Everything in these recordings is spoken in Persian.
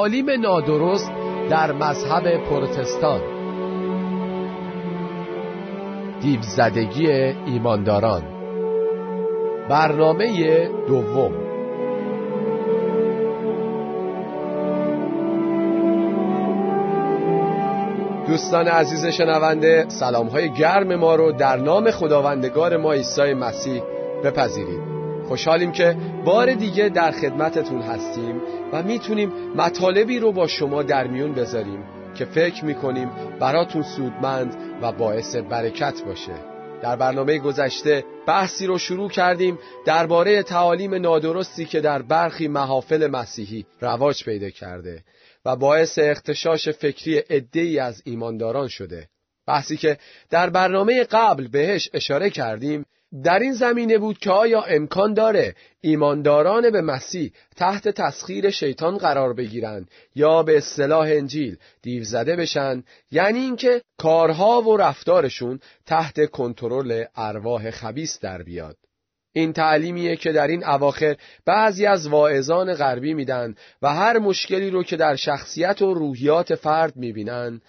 تعالیم نادرست در مذهب پروتستان. دیوزدگی ایمانداران. برنامه دوم. دوستان عزیز شنونده سلام های گرم ما رو در نام خداوندگار ما عیسی مسیح بپذیرید. خوشحالیم که بار دیگه در خدمتتون هستیم و می‌تونیم مطالبی رو با شما در میون بذاریم که فکر می‌کنیم براتون سودمند و باعث برکت باشه. در برنامه گذشته بحثی رو شروع کردیم درباره تعالیم نادرستی که در برخی محافل مسیحی رواج پیدا کرده و باعث اختشاش فکری عدهای از ایمانداران شده. بحثی که در برنامه قبل بهش اشاره کردیم در این زمینه بود که آیا امکان داره ایمانداران به مسیح تحت تسخیر شیطان قرار بگیرند یا به اصطلاح انجیل دیو زده بشن؟ یعنی اینکه کارها و رفتارشون تحت کنترل ارواح خبیس در بیاد. این تعلیمیه که در این اواخر بعضی از واعظان غربی میدن و هر مشکلی رو که در شخصیت و روحیات فرد می‌بینن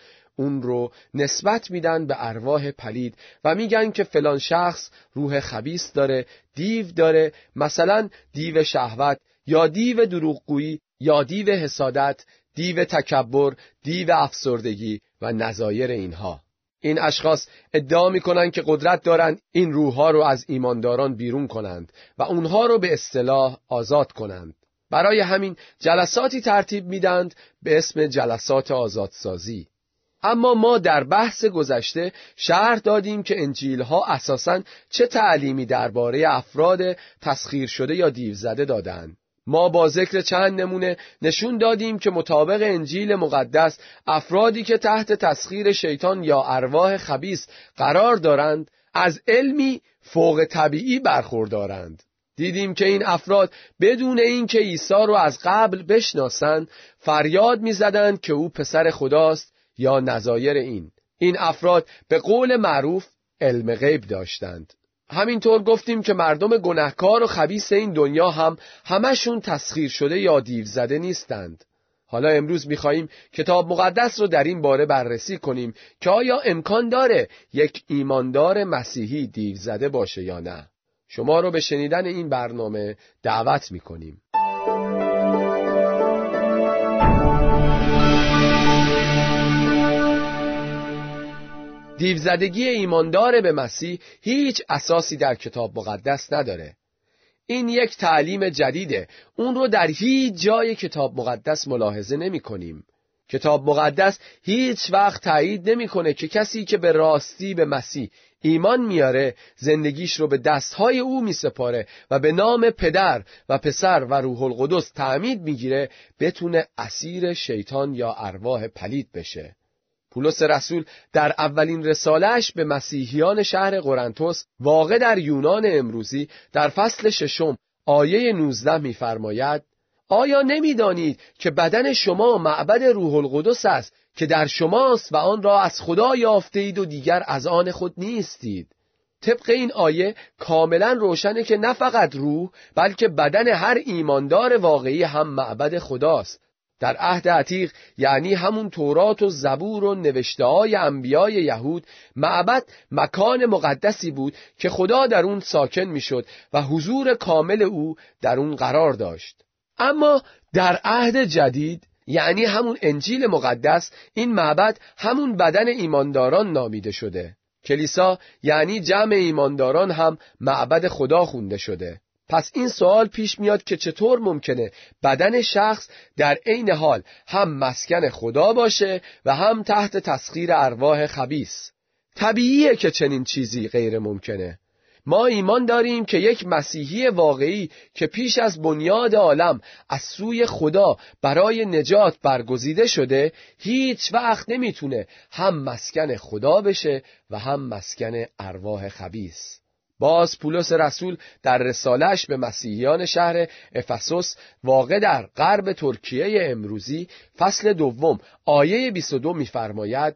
اون رو نسبت میدن به ارواح پلید و میگن که فلان شخص روح خبیس داره دیو داره. مثلا دیو شهوت یا دیو دروغگویی یا دیو حسادت دیو تکبر دیو افسردگی و نظایر اینها. این اشخاص ادعا می‌کنند که قدرت دارند این روحها رو از ایمانداران بیرون کنند و اونها رو به اصطلاح آزاد کنند. برای همین جلساتی ترتیب میدند به اسم جلسات آزادسازی. اما ما در بحث گذشته شرح دادیم که انجیل ها اساساً چه تعلیمی درباره افراد تسخیر شده یا دیو زده دادند ما با ذکر چند نمونه نشون دادیم که مطابق انجیل مقدس افرادی که تحت تسخیر شیطان یا ارواح خبیس قرار دارند از علمی فوق طبیعی برخوردارند. دیدیم که این افراد بدون اینکه عیسی رو از قبل بشناسند فریاد می‌زدند که او پسر خداست یا نظایر این. این افراد به قول معروف علم غیب داشتند. همینطور گفتیم که مردم گنهکار و خبیس این دنیا هم همشون تسخیر شده یا دیو زده نیستند. حالا امروز میخواییم کتاب مقدس رو در این باره بررسی کنیم که آیا امکان داره یک ایماندار مسیحی دیو زده باشه یا نه. شما رو به شنیدن این برنامه دعوت می‌کنیم. دیوزدگی ایماندار به مسیح هیچ اساسی در کتاب مقدس نداره. این یک تعلیم جدیده. اون رو در هیچ جای کتاب مقدس ملاحظه نمی کنیم. کتاب مقدس هیچ وقت تایید نمی‌کنه که کسی که به راستی به مسیح ایمان میاره زندگیش رو به دستهای او میسپاره و به نام پدر و پسر و روح القدس تعمید می‌گیره بتونه اسیر شیطان یا ارواح پلید بشه. پولس رسول در اولین رسالهش به مسیحیان شهر قرنتس واقع در یونان امروزی در فصل ششم آیه 19 می‌فرماید آیا نمی‌دانید که بدن شما معبد روح القدس است که در شماست و آن را از خدا یافته اید و دیگر از آن خود نیستید؟ طبق این آیه کاملا روشنه که نه فقط روح بلکه بدن هر ایماندار واقعی هم معبد خداست. در عهد عتیق یعنی همون تورات و زبور و نوشته های انبیای یهود معبد مکان مقدسی بود که خدا در اون ساکن می‌شد و حضور کامل او در اون قرار داشت. اما در عهد جدید یعنی همون انجیل مقدس این معبد همون بدن ایمانداران نامیده شده. کلیسا یعنی جمع ایمانداران هم معبد خدا خونده شده. پس این سوال پیش میاد که چطور ممکنه بدن شخص در عین حال هم مسکن خدا باشه و هم تحت تسخیر ارواح خبیس طبیعیه که چنین چیزی غیر ممکنه. ما ایمان داریم که یک مسیحی واقعی که پیش از بنیاد عالم از سوی خدا برای نجات برگزیده شده هیچ وقت نمی‌تونه هم مسکن خدا بشه و هم مسکن ارواح خبیس باز پولس رسول در رسالش به مسیحیان شهر افسوس واقع در غرب ترکیه امروزی فصل دوم آیه 22 می‌فرماید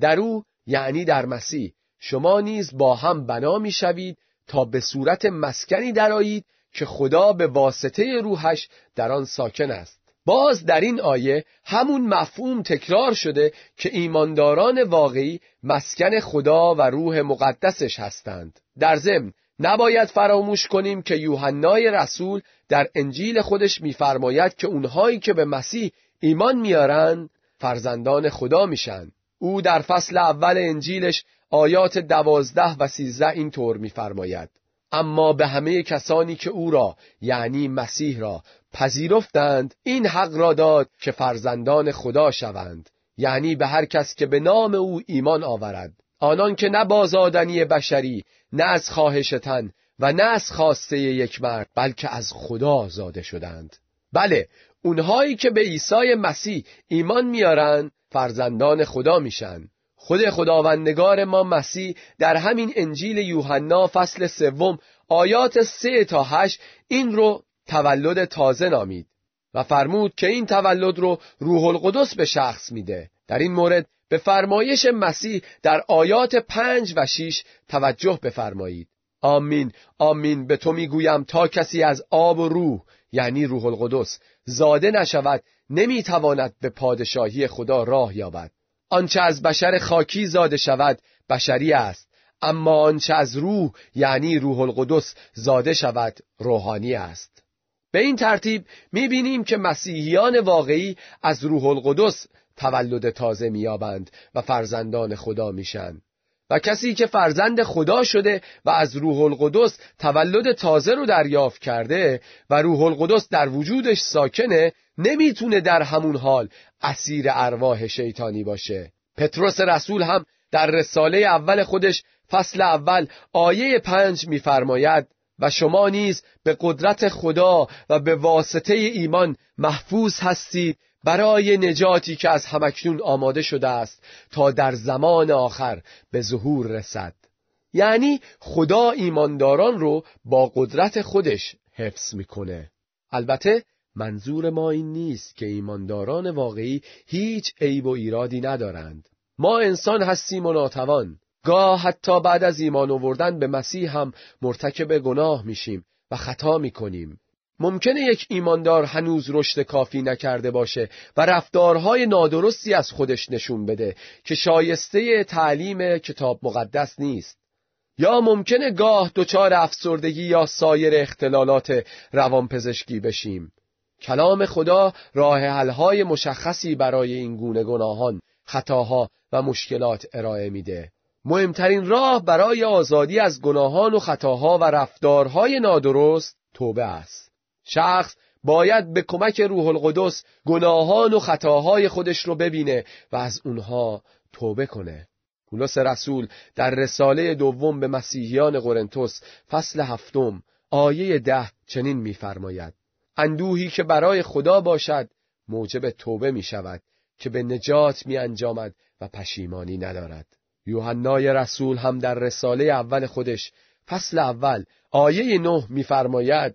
در او یعنی در مسیح شما نیز با هم بنا می‌شوید تا به صورت مسکنی درایید که خدا به واسطه روحش در آن ساکن است. باز در این آیه همون مفهوم تکرار شده که ایمانداران واقعی مسکن خدا و روح مقدسش هستند. در ضمن نباید فراموش کنیم که یوحنای رسول در انجیل خودش میفرماید که اونهایی که به مسیح ایمان میارن فرزندان خدا میشن. او در فصل اول انجیلش آیات دوازده و سیزده اینطور میفرماید. اما به همه کسانی که او را یعنی مسیح را پذیرفتند. این حق را داد که فرزندان خدا شوند. یعنی به هر کس که به نام او ایمان آورد. آنان که نه بازادنی بشری نه از خواهشتن و نه از خواسته یک مرد بلکه از خدا زاده شدند. بله اونهایی که به عیسی مسیح ایمان میارن فرزندان خدا میشن. خود خداوندگار ما مسیح در همین انجیل یوحنا فصل سوم آیات سه تا هشت این رو تولد تازه نامید و فرمود که این تولد رو روح القدس به شخص میده. در این مورد به فرمایش مسیح در آیات پنج و شیش توجه بفرمایید. آمین آمین به تو می‌گویم تا کسی از آب و روح یعنی روح القدس زاده نشود نمی‌تواند به پادشاهی خدا راه یابد. آنچه از بشر خاکی زاده شود بشری است. اما آنچه از روح یعنی روح القدس زاده شود روحانی است. به این ترتیب می‌بینیم که مسیحیان واقعی از روح القدس تولد تازه میابند و فرزندان خدا میشن. و کسی که فرزند خدا شده و از روح القدس تولد تازه رو دریافت کرده و روح القدس در وجودش ساکنه نمی‌تونه در همون حال اسیر ارواح شیطانی باشه. پتروس رسول هم در رساله اول خودش فصل اول آیه پنج میفرماید و شما نیز به قدرت خدا و به واسطه ایمان محفوظ هستید برای نجاتی که از همکنون آماده شده است تا در زمان آخر به ظهور رسد. یعنی خدا ایمانداران رو با قدرت خودش حفظ می‌کنه. البته منظور ما این نیست که ایمانداران واقعی هیچ عیب و ایرادی ندارند. ما انسان هستیم و ناتوان. گاه حتی بعد از ایمان آوردن به مسیح هم مرتکب گناه میشیم و خطا می‌کنیم. ممکنه یک ایماندار هنوز رشد کافی نکرده باشه و رفتارهای نادرستی از خودش نشون بده که شایسته تعلیم کتاب مقدس نیست. یا ممکنه گاه دچار افسردگی یا سایر اختلالات روانپزشکی بشیم. کلام خدا راه حلهای مشخصی برای این گونه گناهان خطاها و مشکلات ارائه میده. مهمترین راه برای آزادی از گناهان و خطاها و رفتارهای نادرست توبه است. شخص باید به کمک روح القدس گناهان و خطاهای خودش رو ببینه و از اونها توبه کنه. پولس رسول در رساله دوم به مسیحیان قرنتس فصل هفتم آیه ده چنین می‌فرماید. اندوهی که برای خدا باشد موجب توبه می شود که به نجات می انجامد و پشیمانی ندارد. یوحنای رسول هم در رساله اول خودش فصل اول آیه نه میفرماید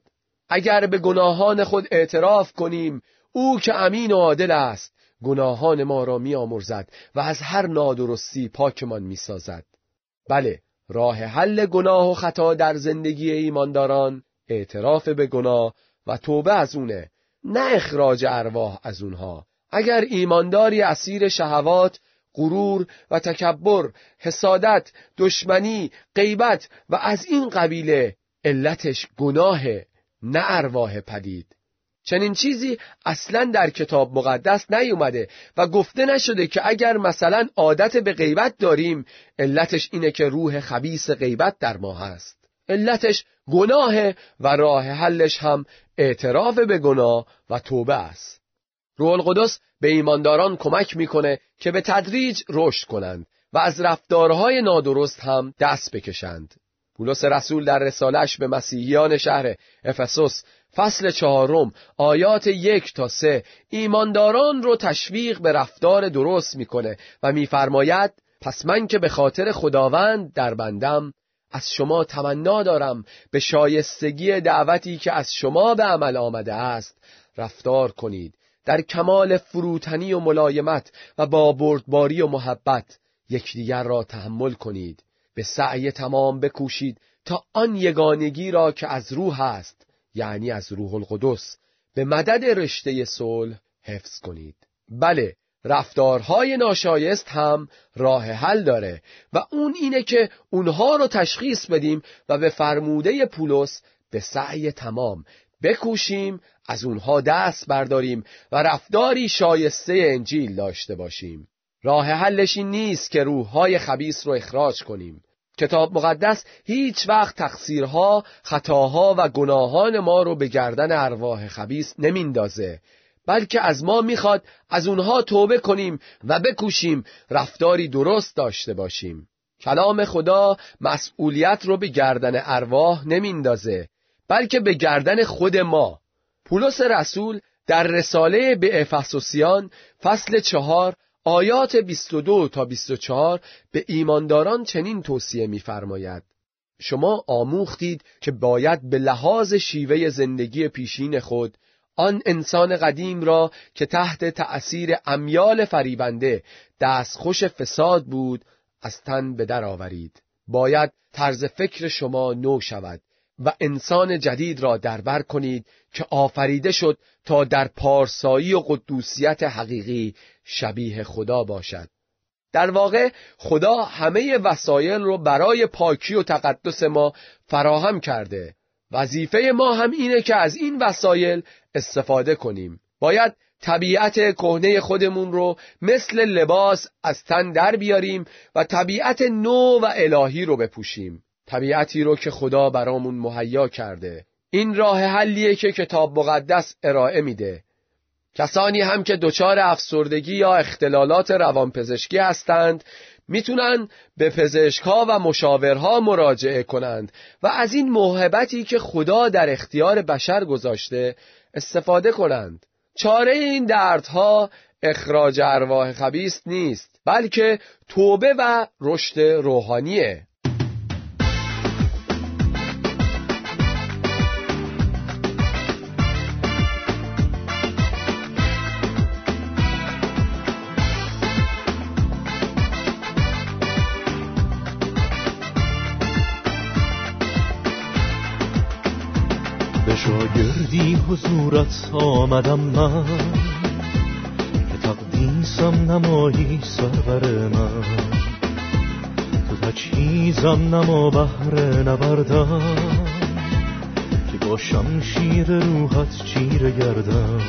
اگر به گناهان خود اعتراف کنیم او که امین و عادل است گناهان ما را میآمرزد و از هر نادرستی پاکمان می‌سازد. بله راه حل گناه و خطا در زندگی ایمانداران اعتراف به گناه و توبه از اونه نه اخراج ارواح از اونها. اگر ایمانداری اسیر شهوات غرور و تکبر حسادت دشمنی غیبت و از این قبیله علتش گناه نه ارواح پدید. چنین چیزی اصلا در کتاب مقدس نیومده و گفته نشده که اگر مثلا عادت به غیبت داریم علتش اینه که روح خبیس غیبت در ما هست. علتش گناه و راه حلش هم اعتراف به گناه و توبه است. روح القدس به ایمانداران کمک می‌کنه که به تدریج رشد کنند و از رفتارهای نادرست هم دست بکشند. پولس رسول در رسالش به مسیحیان شهر افسوس فصل چهارم آیات یک تا سه ایمانداران رو تشویق به رفتار درست می‌کنه و میفرماید پس من که به خاطر خداوند در بندم از شما تمنا دارم به شایستگی دعوتی که از شما به عمل آمده است رفتار کنید. در کمال فروتنی و ملایمت و با بردباری و محبت یکدیگر را تحمل کنید. به سعی تمام بکوشید تا آن یگانگی را که از روح است یعنی از روح القدس به مدد رشته صلح حفظ کنید. بله رفتارهای ناشایست هم راه حل داره و اون اینه که اونها رو تشخیص بدیم و به فرموده پولس به سعی تمام بکوشیم از اونها دست برداریم و رفتاری شایسته انجیل داشته باشیم. راه حلش این نیست که روحهای خبیس رو اخراج کنیم. کتاب مقدس هیچ وقت تقصیرها، خطاها و گناهان ما رو به گردن ارواح خبیس نمیندازه بلکه از ما می‌خواد از اونها توبه کنیم و بکوشیم رفتاری درست داشته باشیم. کلام خدا مسئولیت رو به گردن ارواح نمیندازه. بلکه به گردن خود ما. پولس رسول در رساله به افسوسیان فصل چهار آیات 22 تا 24 به ایمانداران چنین توصیه می‌فرماید. شما آموختید که باید به لحاظ شیوه زندگی پیشین خود آن انسان قدیم را که تحت تأثیر امیال فریبنده دستخوش فساد بود از تن به در آورید. باید طرز فکر شما نو شود. و انسان جدید را دربر کنید که آفریده شد تا در پارسایی و قدوسیت حقیقی شبیه خدا باشد. در واقع خدا همه وسایل رو برای پاکی و تقدس ما فراهم کرده. وظیفه ما هم اینه که از این وسایل استفاده کنیم. باید طبیعت کهنه خودمون رو مثل لباس از تن در بیاریم و طبیعت نو و الهی رو بپوشیم. طبیعتی رو که خدا برامون مهیا کرده. این راه حلیه که کتاب مقدس ارائه میده. کسانی هم که دچار افسردگی یا اختلالات روانپزشکی هستند می‌تونن به پزشکها و مشاورها مراجعه کنند و از این موهبتی که خدا در اختیار بشر گذاشته استفاده کنند. چاره این دردها اخراج ارواح خبیست نیست بلکه توبه و رشد روحانیه. حضورت آمدم من. که تقدیسم نمایی سرور من. تو تجهیزم نما بهر نبردم. که با شمشیر روحت چیره گردم.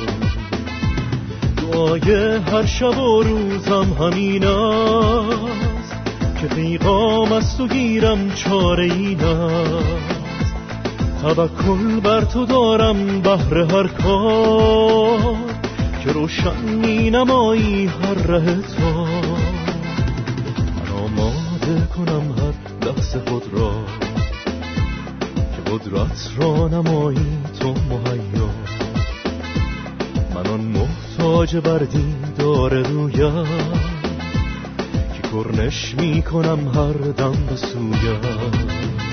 دعای هر شب و روزم همین است. که پیغام از تو گیرم چاره این توکل بر تو دارم بهر هر کار که روشن می نمایی هر ره تو. من آماده کنم هر لحظه خود را که قدرت را نمایی تو مهیا. من آن محتاج بر دار رویم که کرنش می کنم هر دم به سویم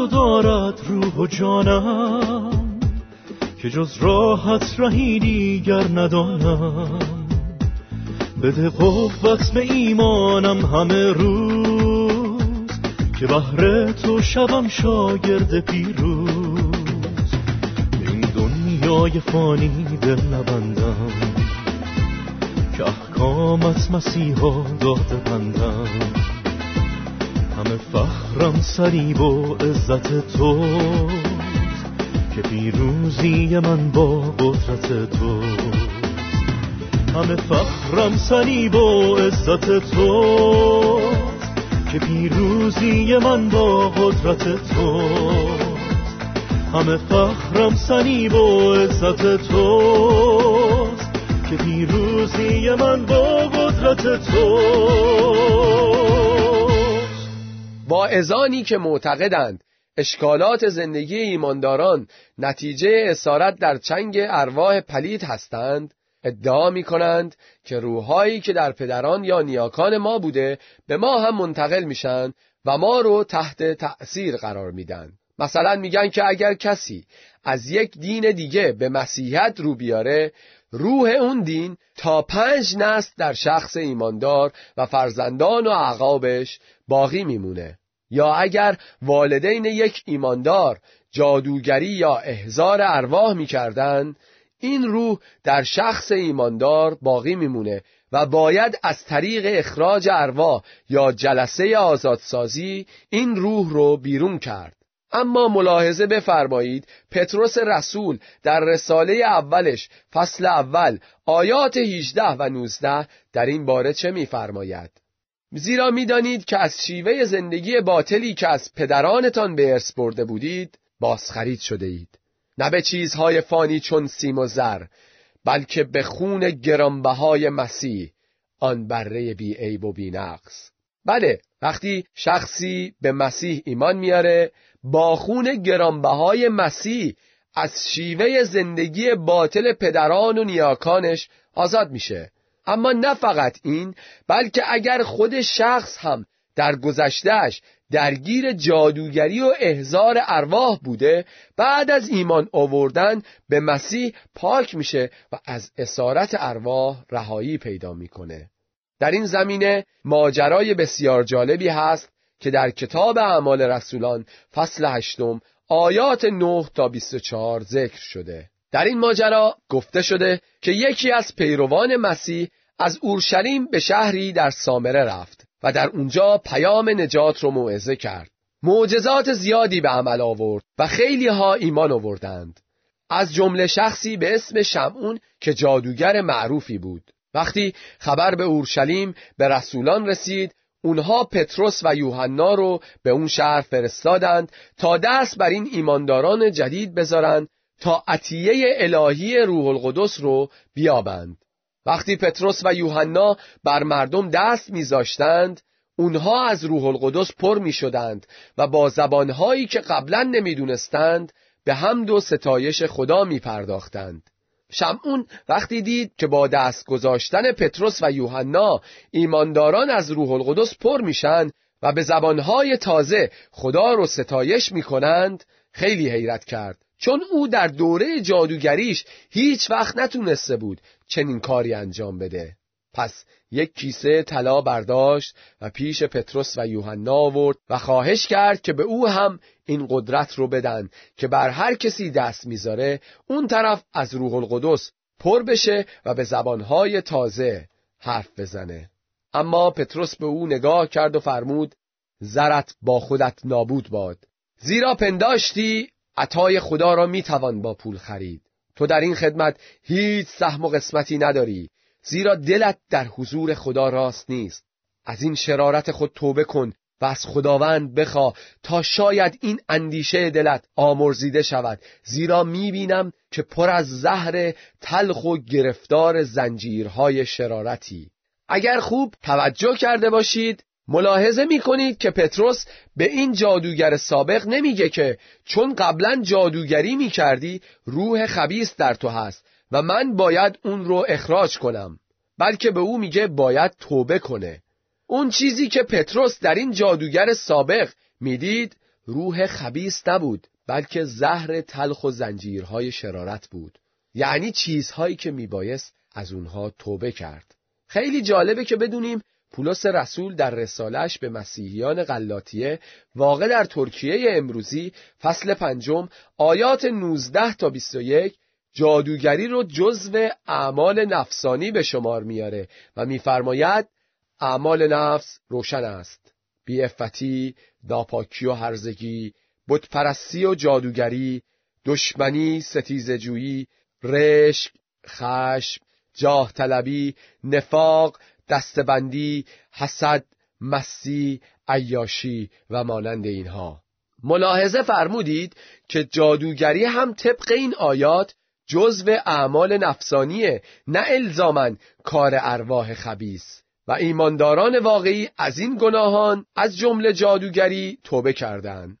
تو دارد روح و جانم که جز راحت رهی دیگر ندانم. بده قوت به ایمانم همه روز که بهر تو شبم شاگرد پیروز. این دنیای فانی دل نبندم که احکامت مسیحا داده بندم. همه فخرم سریب و عزت تو که پیروزی من با قدرت تو. همه فخرم سریب و عزت تو که پیروزی من با قدرت تو. همه فخرم سریب و عزت تو که پیروزی من با قدرت تو. ازانی که معتقدند. اشکالات زندگی ایمانداران نتیجه اسارت در چنگ ارواح پلید هستند. ادعا می کنند که روحهایی که در پدران یا نیاکان ما بوده به ما هم منتقل میشن و ما رو تحت تأثیر قرار میدن. مثلا میگن که اگر کسی از یک دین دیگه به مسیحیت رو بیاره روح اون دین تا پنج نسل در شخص ایماندار و فرزندان و عقابش باقی میمونه. یا اگر والدین یک ایماندار جادوگری یا احزار ارواح می‌کردن این روح در شخص ایماندار باقی میمونه و باید از طریق اخراج ارواح یا جلسه آزادسازی این روح رو بیرون کرد. اما ملاحظه بفرمایید پتروس رسول در رساله اولش فصل اول آیات 18 و 19 در این باره چه میفرماید؟ زیرا می‌دانید که از شیوه زندگی باطلی که از پدرانتان به ارث برده بودید بازخرید شده اید. نه به چیزهای فانی چون سیم و زر بلکه به خون گرانبهای مسیح آن بره بی عیب و بی نقص بله وقتی شخصی به مسیح ایمان میاره با خون گرانبهای مسیح از شیوه زندگی باطل پدران و نیاکانش آزاد میشه. اما نه فقط این بلکه اگر خود شخص هم در گذشتهش درگیر جادوگری و احزار ارواح بوده بعد از ایمان آوردن به مسیح پاک میشه و از اسارت ارواح رهایی پیدا می‌کنه. در این زمینه ماجرای بسیار جالبی هست که در کتاب اعمال رسولان فصل هشتم آیات 9 تا 24 ذکر شده. در این ماجرا گفته شده که یکی از پیروان مسیح از اورشلیم به شهری در سامره رفت و در اونجا پیام نجات رو موعظه کرد. معجزات زیادی به عمل آورد و خیلی ها ایمان آوردند. از جمله شخصی به اسم شمعون که جادوگر معروفی بود. وقتی خبر به اورشلیم به رسولان رسید اونها پتروس و یوحنا رو به اون شهر فرستادند تا دست بر این ایمانداران جدید بذارند تا عطیه الهی روح القدس رو بیابند وقتی پتروس و یوحنا بر مردم دست میذاشتند اونها از روح القدس پر می شدند و با زبانهایی که قبلا نمی‌دونستند به حمد و ستایش خدا می پرداختند. شمعون وقتی دید که با دست گذاشتن پتروس و یوحنا ایمانداران از روح القدس پر میشن و به زبانهای تازه خدا رو ستایش می‌کنند خیلی حیرت کرد چون او در دوره جادوگریش هیچ وقت نتونسته بود چنین کاری انجام بده. پس یک کیسه طلا برداشت و پیش پتروس و یوحنا آورد و خواهش کرد که به او هم این قدرت رو بدن که بر هر کسی دست می‌ذاره اون طرف از روح القدس پر بشه و به زبانهای تازه حرف بزنه. اما پتروس به او نگاه کرد و فرمود زرت با خودت نابود باد. زیرا پنداشتی عطای خدا را می‌توان با پول خرید. تو در این خدمت هیچ سهم و قسمتی نداری زیرا دلت در حضور خدا راست نیست. از این شرارت خود توبه کن و از خداوند بخوا تا شاید این اندیشه دلت آمرزیده شود. زیرا می‌بینم که پر از زهر تلخ و گرفتار زنجیرهای شرارتی. اگر خوب توجه کرده باشید ملاحظه می کنید که پتروس به این جادوگر سابق نمیگه که چون قبلا جادوگری می کردی روح خبیس در تو هست و من باید اون رو اخراج کنم. بلکه به او میگه باید توبه کنه. اون چیزی که پتروس در این جادوگر سابق می‌دید روح خبیس نبود بلکه زهر تلخ و زنجیرهای شرارت بود. یعنی چیزهایی که میبایست از اونها توبه کرد. خیلی جالبه که بدونیم پولس رسول در رسالش به مسیحیان غلاطیه واقع در ترکیه امروزی فصل پنجم آیات 19 تا 21 جادوگری رو جزو اعمال نفسانی به شمار میاره و میفرماید اعمال نفس روشن است. بیعفتی ناپاکی و هرزگی بتپرستی و جادوگری دشمنی ستیزجویی رشک خشم جاه طلبی نفاق دستبندی حسد مستی عیاشی و مانند اینها ملاحظه فرمودید که جادوگری هم طبق این آیات جزو اعمال نفسانیه نه الزامن کار ارواح خبیس و ایمانداران واقعی از این گناهان از جمله جادوگری توبه کردند.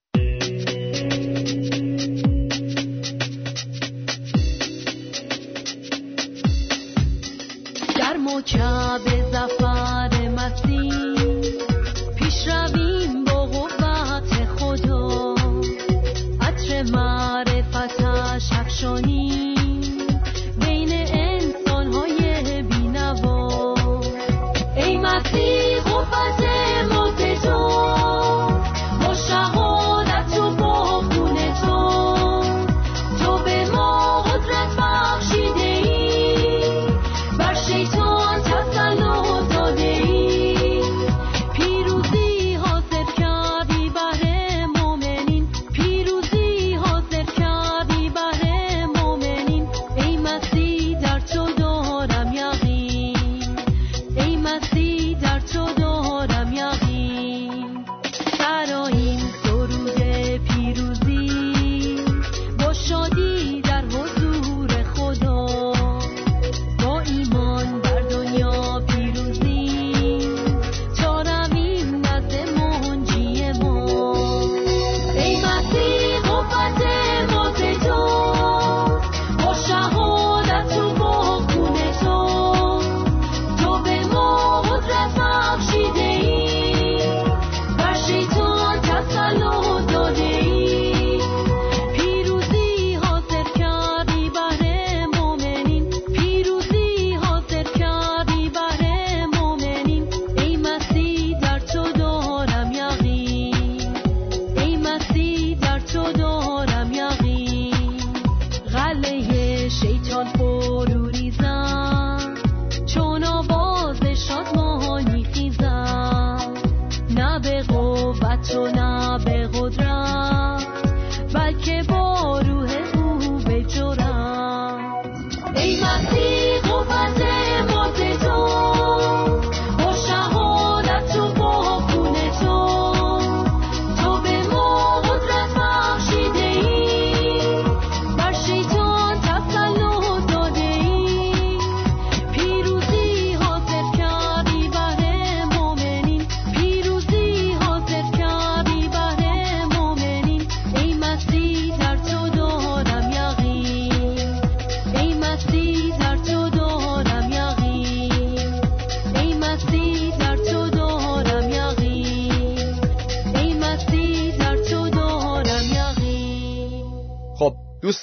کوچا به زفر مسیح. پیش رویم با قوت خدا. عطر معرفتش افشانیم بین انسانهای بینوا. ای مسیح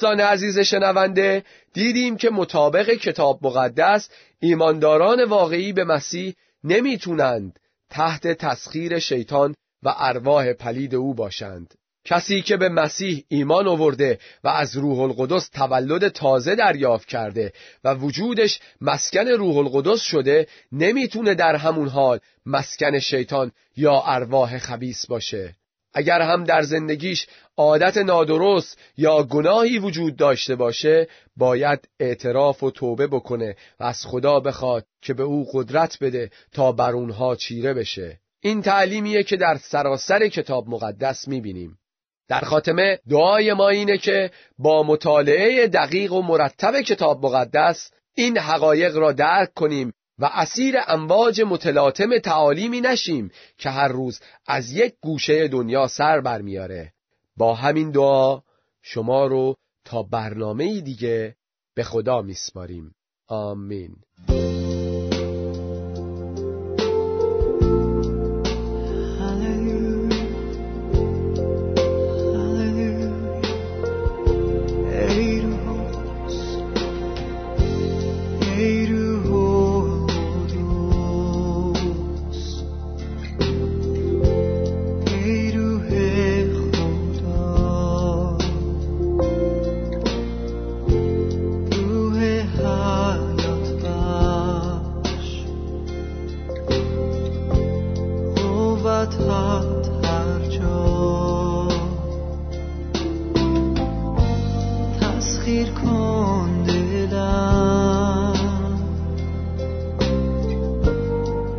دوستان عزیز شنونده دیدیم که مطابق کتاب مقدس ایمانداران واقعی به مسیح نمی‌تونند تحت تسخیر شیطان و ارواح پلید او باشند. کسی که به مسیح ایمان آورده و از روح القدس تولد تازه دریافت کرده و وجودش مسکن روح القدس شده نمی‌تونه در همون حال مسکن شیطان یا ارواح خبیس باشه. اگر هم در زندگیش عادت نادرست یا گناهی وجود داشته باشه باید اعتراف و توبه بکنه و از خدا بخواد که به او قدرت بده تا بر اونها چیره بشه. این تعلیمیه که در سراسر کتاب مقدس می‌بینیم. در خاتمه دعای ما اینه که با مطالعه دقیق و مرتب کتاب مقدس این حقایق را درک کنیم و اسیر امواج متلاطم تعالیمی نشیم که هر روز از یک گوشه دنیا سر برمیاره. با همین دعا شما رو تا برنامه دیگه به خدا میسپاریم. آمین.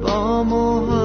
با